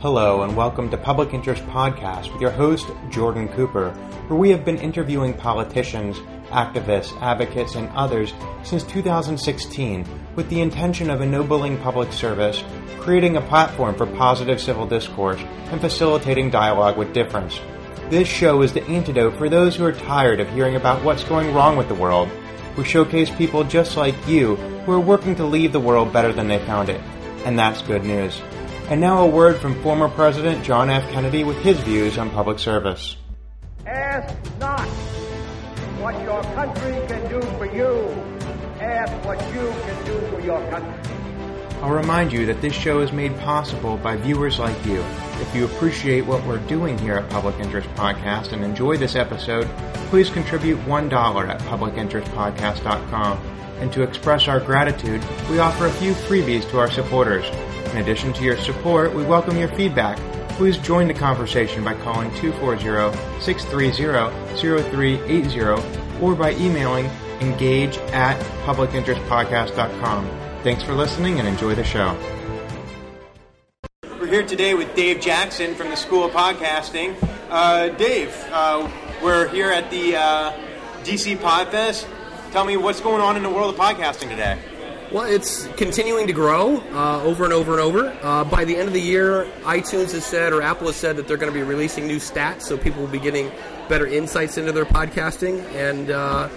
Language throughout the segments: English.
Hello, and welcome to Public Interest Podcast with your host, Jordan Cooper, where we have been interviewing politicians, activists, advocates, and others since 2016 with the intention of ennobling public service, creating a platform for positive civil discourse, and facilitating dialogue with difference. This show is the antidote for those who are tired of hearing about what's going wrong with the world. We showcase people just like you who are working to leave the world better than they found it. And that's good news. And now a word from former President John F. Kennedy with his views on public service. Ask not what your country can do for you. Ask what you can do for your country. I'll remind you that this show is made possible by viewers like you. If you appreciate what we're doing here at Public Interest Podcast and enjoy this episode, please contribute $1 at publicinterestpodcast.com. And to express our gratitude, we offer a few freebies to our supporters. In addition to your support, we welcome your feedback. Please join the conversation by calling 240-630-0380 or by emailing engage at publicinterestpodcast.com. Thanks for listening and enjoy the show. We're here today with Dave Jackson from the School of Podcasting. Uh, Dave, uh, we're here at the uh, DC Podfest. Tell me what's going on in the world of podcasting today. Well, it's continuing to grow uh, over and over and over. Uh, by the end of the year, iTunes has said, or Apple has said, that they're going to be releasing new stats, so people will be getting better insights into their podcasting. And uh,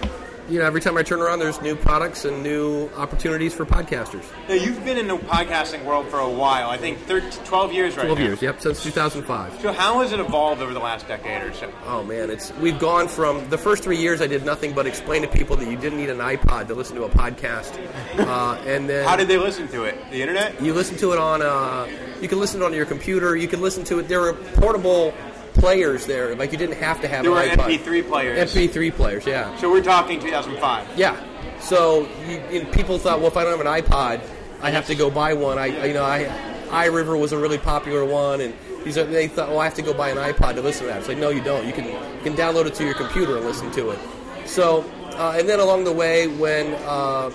you know, every time I turn around, there's new products and new opportunities for podcasters. Now, you've been in the podcasting world for a while. I think 13, 12 years right 12 now. years, yep, since 2005. So how has it evolved over the last decade or so? Oh man, it's we've gone from the first three years. I did nothing but explain to people that you didn't need an iPod to listen to a podcast, uh, and then How did they listen to it? The internet? You listen to it on. Uh, you can listen to it on your computer. You can listen to it. There were portable players there. Like you didn't have to have There an were iPod. MP3 players. MP3 players, yeah, So we're talking 2005. yeah. So you, you know, people thought, well, if I don't have an iPod, I have to go buy one. I, you know, I iRiver was a really popular one, and these are, they thought, well, I have to go buy an iPod to listen to that. It's like, no, you don't. You can you can download it to your computer and listen to it. So, uh, and then along the way, when uh,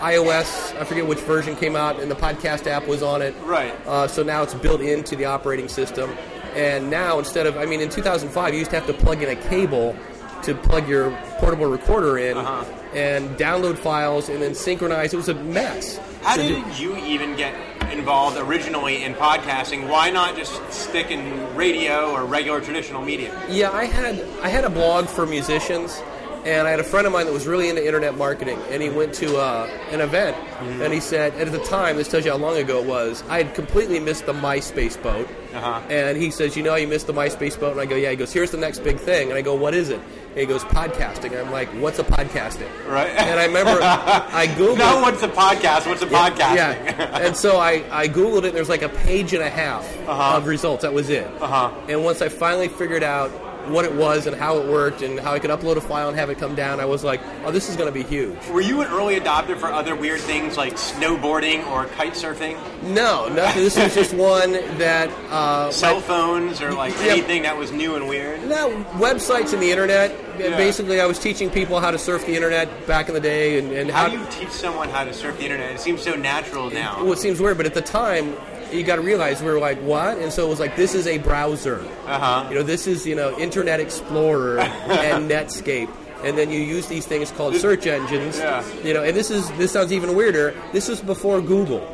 iOS, I forget which version came out, and the podcast app was on it. Right. Uh, so now it's built into the operating system. And now instead of, I mean, in 2005, you used to have to plug in a cable to plug your portable recorder in Uh-huh. and download files and then synchronize. It was a mess. How So did you even get involved originally in podcasting? Why not just stick in radio or regular traditional media? Yeah, I had I had a blog for musicians, and I had a friend of mine that was really into internet marketing, and he went to uh, an event, and he said, at the time, this tells you how long ago it was, I had completely missed the MySpace boat, Uh-huh. and he says, you know, you missed the MySpace boat, and I go, yeah. He goes, here's the next big thing, and I go, what is it? And he goes, podcasting. And I'm like, what's a podcasting? Right. And I remember I googled. Not what's a podcast, what's a podcasting? Yeah. and so I, I Googled it, and there's like a page and a half Uh-huh. of results. That was it. Uh-huh. And once I finally figured out what it was and how it worked and how I could upload a file and have it come down, I was like, oh, this is going to be huge. Were you an early adopter for other weird things like snowboarding or kite surfing? No, nothing. This was just one that. Uh, Cell phones or like Yeah. anything that was new and weird? no, websites and the internet. Yeah. Basically, I was teaching people how to surf the internet back in the day and, and How do you teach someone how to surf the internet? It seems so natural now. Well, it seems weird, but at the time, you got to realize we were like, what? And so it was like, this is a browser. Uh-huh. You know, this is you know Internet Explorer and Netscape, and then you use these things called search engines. Yeah. You know, and this is this sounds even weirder. This is before Google.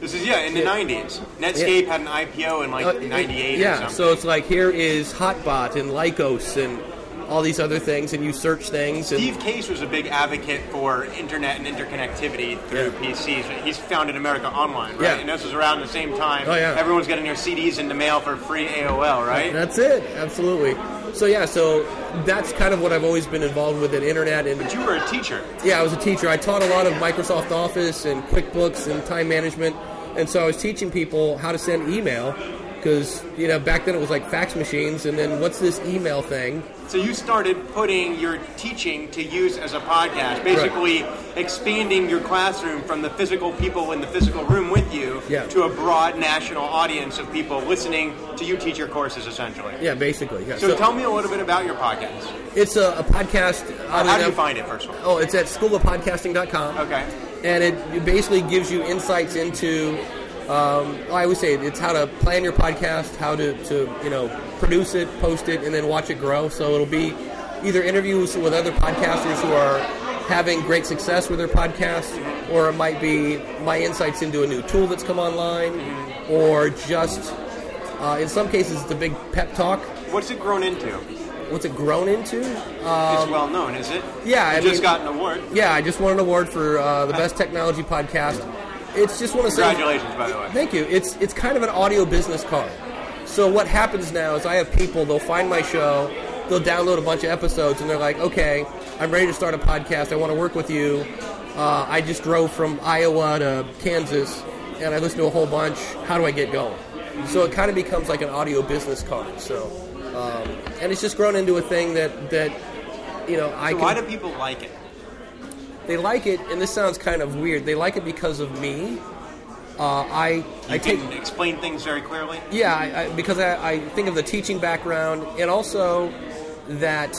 This is, yeah, in the 90s. Netscape had an IPO in like Uh, 98 or yeah, something. so it's like here is Hotbot and Lycos and all these other things, and you search things. And Steve Case was a big advocate for internet and interconnectivity through PCs. He's founded America Online, right? Yeah. And this was around the same time. Oh, yeah. Everyone's getting their CDs in the mail for free AOL, right? That's it, absolutely. So yeah, so that's kind of what I've always been involved with at internet and But you were a teacher. Yeah, I was a teacher. I taught a lot of Microsoft Office and QuickBooks and time management, and so I was teaching people how to send email because you know back then it was like fax machines, and then what's this email thing? So you started putting your teaching to use as a podcast, basically expanding your classroom from the physical people in the physical room with you Yeah. to a broad national audience of people listening to you teach your courses, essentially. Yeah, basically. Yeah. So, tell me a little bit about your podcast. it's a, a podcast. How do you find it, first of all? Oh, it's at schoolofpodcasting.com. Okay. and it basically gives you insights into Um, I always say it's how to plan your podcast, how to, to you know produce it, post it, and then watch it grow. So it'll be either interviews with other podcasters who are having great success with their podcast, or it might be my insights into a new tool that's come online, or just uh, in some cases it's a big pep talk. What's it grown into? What's it grown into? it's well known, is it? yeah, You I just mean- got an award. Yeah, I just won an award for uh, the best technology podcast. It's just one of Congratulations, by the way. Thank you. It's it's kind of an audio business card. So what happens now is I have people. They'll find my show. They'll download a bunch of episodes, and they're like, "Okay, I'm ready to start a podcast. I want to work with you. Uh, I just drove from Iowa to Kansas, and I listened to a whole bunch. How do I get going?" So it kind of becomes like an audio business card. So, um, and it's just grown into a thing that that you know I So can why do people like it? They like it, and this sounds kind of weird. They like it because of me. Uh, I I You take explain things very clearly. yeah I, I, because I, I think of the teaching background, and also that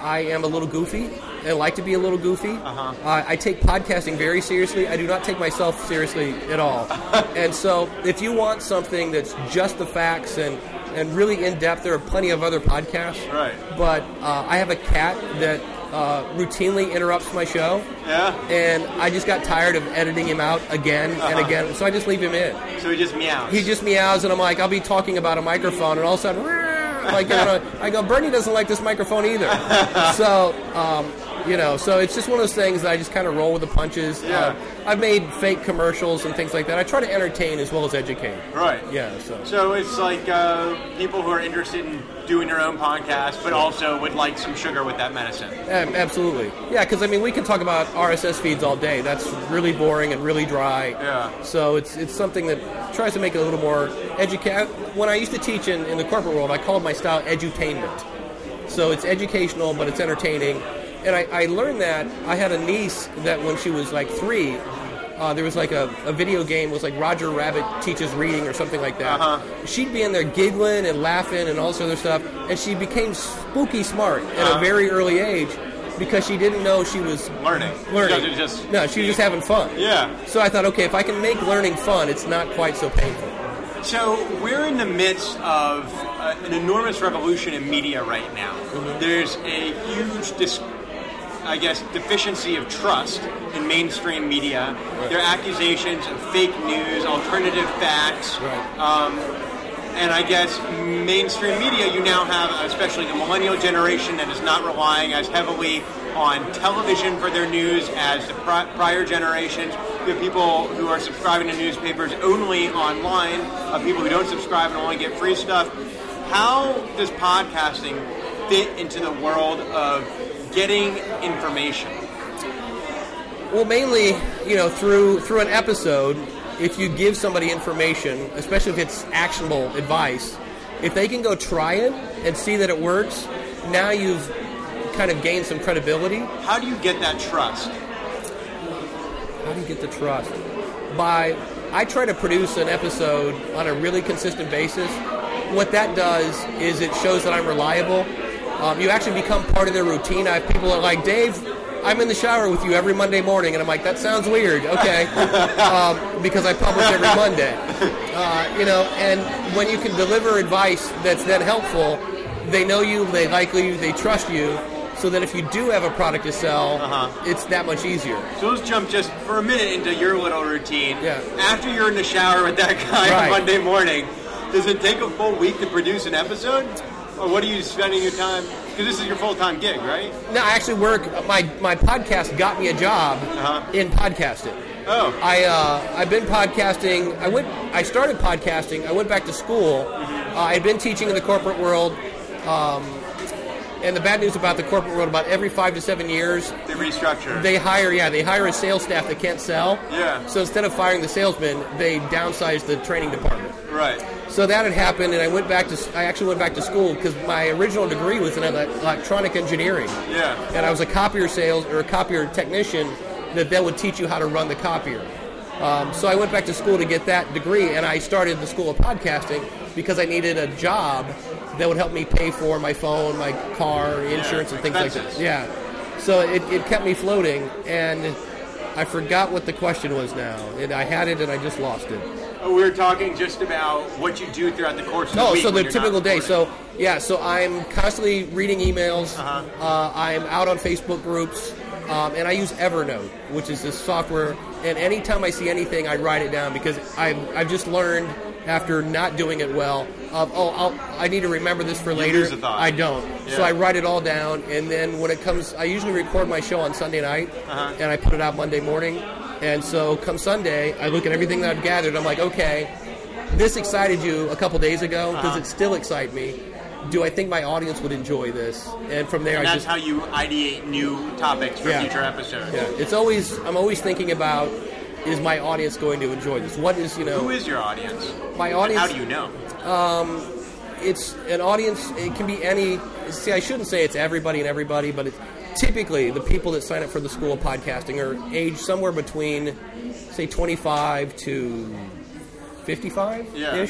I am a little goofy. I like to be a little goofy. Uh-huh. Uh, I take podcasting very seriously. I do not take myself seriously at all. and so, if you want something that's just the facts and and really in depth, there are plenty of other podcasts. Right. But uh, I have a cat that uh, routinely interrupts my show Yeah. and I just got tired of editing him out again and Uh-huh. again, so I just leave him in. So he just meows. He just meows, and I'm like, I'll be talking about a microphone, and all of a sudden, like, you know, I go, Bernie doesn't like this microphone either. so, um, you know, so it's just one of those things that I just kind of roll with the punches. Yeah. Uh, I've made fake commercials and things like that. I try to entertain as well as educate. Right. Yeah. So. So it's like uh, people who are interested in doing their own podcast, but also would like some sugar with that medicine. Ab- Absolutely. Yeah, because I mean, we can talk about RSS feeds all day. That's really boring and really dry. Yeah. So it's it's something that tries to make it a little more educated. When I used to teach in, in the corporate world, I called my style edutainment. So it's educational, but it's entertaining. And I, I learned that I had a niece that when she was like three, uh, there was like a, a video game was like Roger Rabbit teaches reading or something like that. Uh-huh. She'd be in there giggling and laughing and all this other stuff, and she became spooky smart at Uh-huh. a very early age because she didn't know she was Learning. learning. Just- no, she was just having fun. Yeah. So I thought, okay, if I can make learning fun, it's not quite so painful. So we're in the midst of uh, an enormous revolution in media right now. There's a huge, dis- I guess, deficiency of trust in mainstream media. There are accusations of fake news, alternative facts. Right. Um, and I guess mainstream media, you now have, especially the millennial generation, that is not relying as heavily on television for their news as the pri- prior generations. You have people who are subscribing to newspapers only online, uh, people who don't subscribe and only get free stuff. How does podcasting fit into the world of getting information? Well, mainly, you know, through through an episode, if you give somebody information, especially if it's actionable advice, if they can go try it and see that it works, now you've kind of gained some credibility. How do you get that trust? How do you get the trust? By I try to produce an episode on a really consistent basis. What that does is it shows that I'm reliable. Um, you actually become part of their routine. I have people that are like, Dave, I'm in the shower with you every Monday morning, and I'm like, that sounds weird. Okay, um, because I publish every Monday. Uh, you know, and when you can deliver advice that's then helpful, they know you, they like you, they trust you. So that if you do have a product to sell, Uh-huh. it's that much easier. So let's jump just for a minute into your little routine. Yeah. After you're in the shower with that guy Right. on Monday morning, does it take a full week to produce an episode? Or what are you spending your time? Because this is your full time gig, right? No, I actually work. My my podcast got me a job Uh-huh. in podcasting. Oh. I uh, I've been podcasting. I went. I started podcasting. I went back to school. Uh, I'd been teaching in the corporate world. Um, and the bad news about the corporate world, about every five to seven years, They restructure. they hire. Yeah, they hire a sales staff that can't sell. Yeah. So instead of firing the salesman, they downsize the training department. right. So that had happened, and I went back to. I actually went back to school because my original degree was in electronic engineering Yeah. and I was a copier sales or a copier technician that then would teach you how to run the copier. Um, so I went back to school to get that degree, and I started the school of podcasting because I needed a job that would help me pay for my phone, my car, insurance, and things like expenses. that. Yeah. So it, it kept me floating, and I forgot what the question was now. And I had it, and I just lost it. Oh, we were talking just about what you do throughout the course of the Oh, so the typical day. So yeah, so I'm constantly reading emails. Uh-huh. Uh, I'm out on Facebook groups, um, and I use Evernote, which is this software. And anytime I see anything, I write it down because I've I've just learned after not doing it well of oh I'll, I need to remember this for later. lose the thought. I don't. So I write it all down, and then when it comes, I usually record my show on Sunday night, Uh-huh. and I put it out Monday morning. And so come Sunday, I look at everything that I've gathered. I'm like, okay, this excited you a couple days ago. Does Uh-huh. it still excite me? Do I think my audience would enjoy this? And from there, And that's just how you ideate new topics for Yeah. future episodes. yeah. It's always I'm always thinking about is my audience going to enjoy this? What is you know Who is your audience? my And audience? How do you know? Um, it's an audience. It can be any. See, I shouldn't say it's everybody and everybody, but it's typically the people that sign up for the school of podcasting are aged somewhere between, say, 25 to 55 Yeah.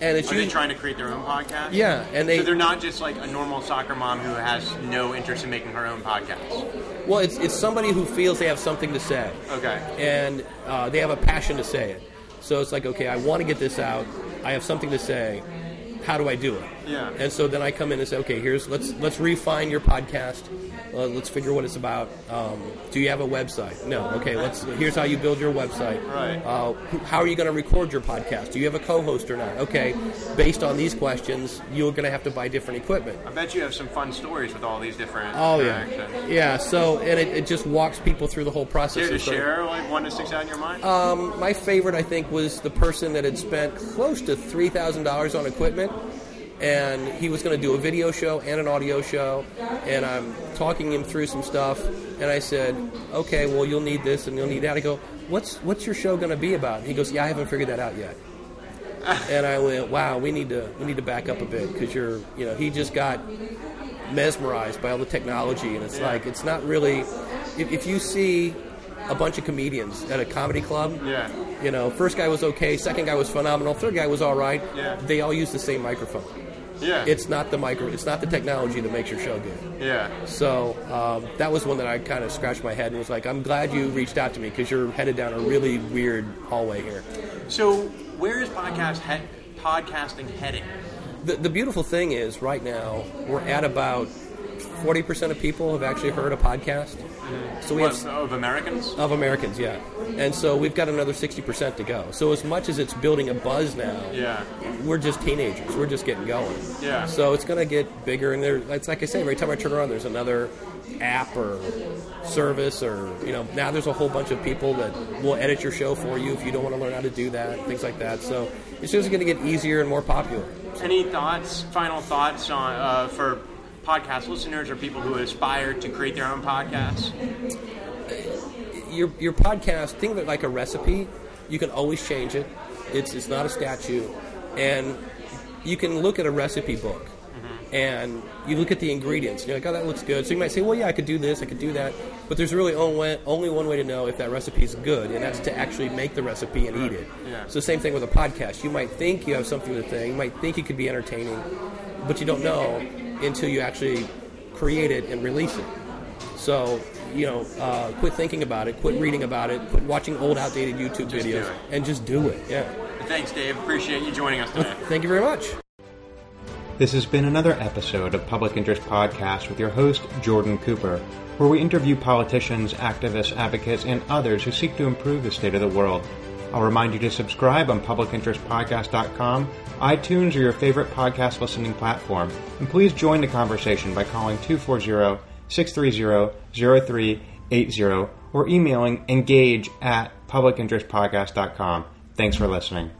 And it's Are they usually trying to create their own podcast? yeah, and they so they're not just like a normal soccer mom who has no interest in making her own podcast. well, it's it's somebody who feels they have something to say. Okay. and uh, they have a passion to say it. So it's like, okay, I want to get this out. I have something to say. How do I do it? Yeah. And so then I come in and say, okay, here's let's let's refine your podcast. Uh, let's figure what it's about. Um, do you have a website? No. Okay. Let's. Here's how you build your website. Right. Uh, how are you going to record your podcast? Do you have a co-host or not? Okay. Based on these questions, you're going to have to buy different equipment. I bet you have some fun stories with all these different Oh yeah. Yeah. So and it, it just walks people through the whole process. Care to of- share like one that sticks out in your mind? Um, my favorite, I think, was the person that had spent close to three thousand dollars on equipment, and he was going to do a video show and an audio show. And I'm talking him through some stuff, and I said, "Okay, well, you'll need this and you'll need that." I go, "What's what's your show going to be about?" He goes, "Yeah, I haven't figured that out yet." and I went, "Wow, we need to we need to back up a bit because you're, you know, he just got mesmerized by all the technology, and it's like it's not really. If, if you see a bunch of comedians at a comedy club, Yeah. you know, first guy was okay, second guy was phenomenal, third guy was all right. Yeah. They all use the same microphone. Yeah. It's not the micro, it's not the technology that makes your show good. yeah. So um, that was one that I kind of scratched my head and was like, I'm glad you reached out to me because you're headed down a really weird hallway here. So where is podcast he- podcasting heading? The, the beautiful thing is, right now, we're at about 40% of people have actually heard a podcast. So we What, have of Americans? of Americans, yeah. And so we've got another 60% to go. So as much as it's building a buzz now, Yeah. we're just teenagers. We're just getting going. Yeah. So it's going to get bigger, and there. It's like I say, every time I turn around, there's another app or service, or you know, now there's a whole bunch of people that will edit your show for you if you don't want to learn how to do that, things like that. So it's just going to get easier and more popular. Any thoughts, final thoughts on uh, for podcast listeners or people who aspire to create their own podcasts? your your podcast think of it like a recipe. You can always change it. It's it's not a statue. And you can look at a recipe book mm-hmm. and you look at the ingredients and you're like oh that looks good. So you might say well yeah i could do this i could do that but there's really only one way to know if that recipe is good and that's to actually make the recipe and eat it Yeah. so same thing with a podcast you might think you have something to say you might think it could be entertaining but you don't know until you actually create it and release it so, you know, uh, quit thinking about it, quit reading about it, quit watching old, outdated YouTube Just videos, and just do it. Yeah. Thanks, Dave. Appreciate you joining us today. Thank you very much. This has been another episode of Public Interest Podcast with your host, Jordan Cooper, where we interview politicians, activists, advocates, and others who seek to improve the state of the world. I'll remind you to subscribe on publicinterestpodcast.com, iTunes, or your favorite podcast listening platform. And please join the conversation by calling 240 630 0380 or emailing engage at publicinterestpodcast.com. Thanks for listening.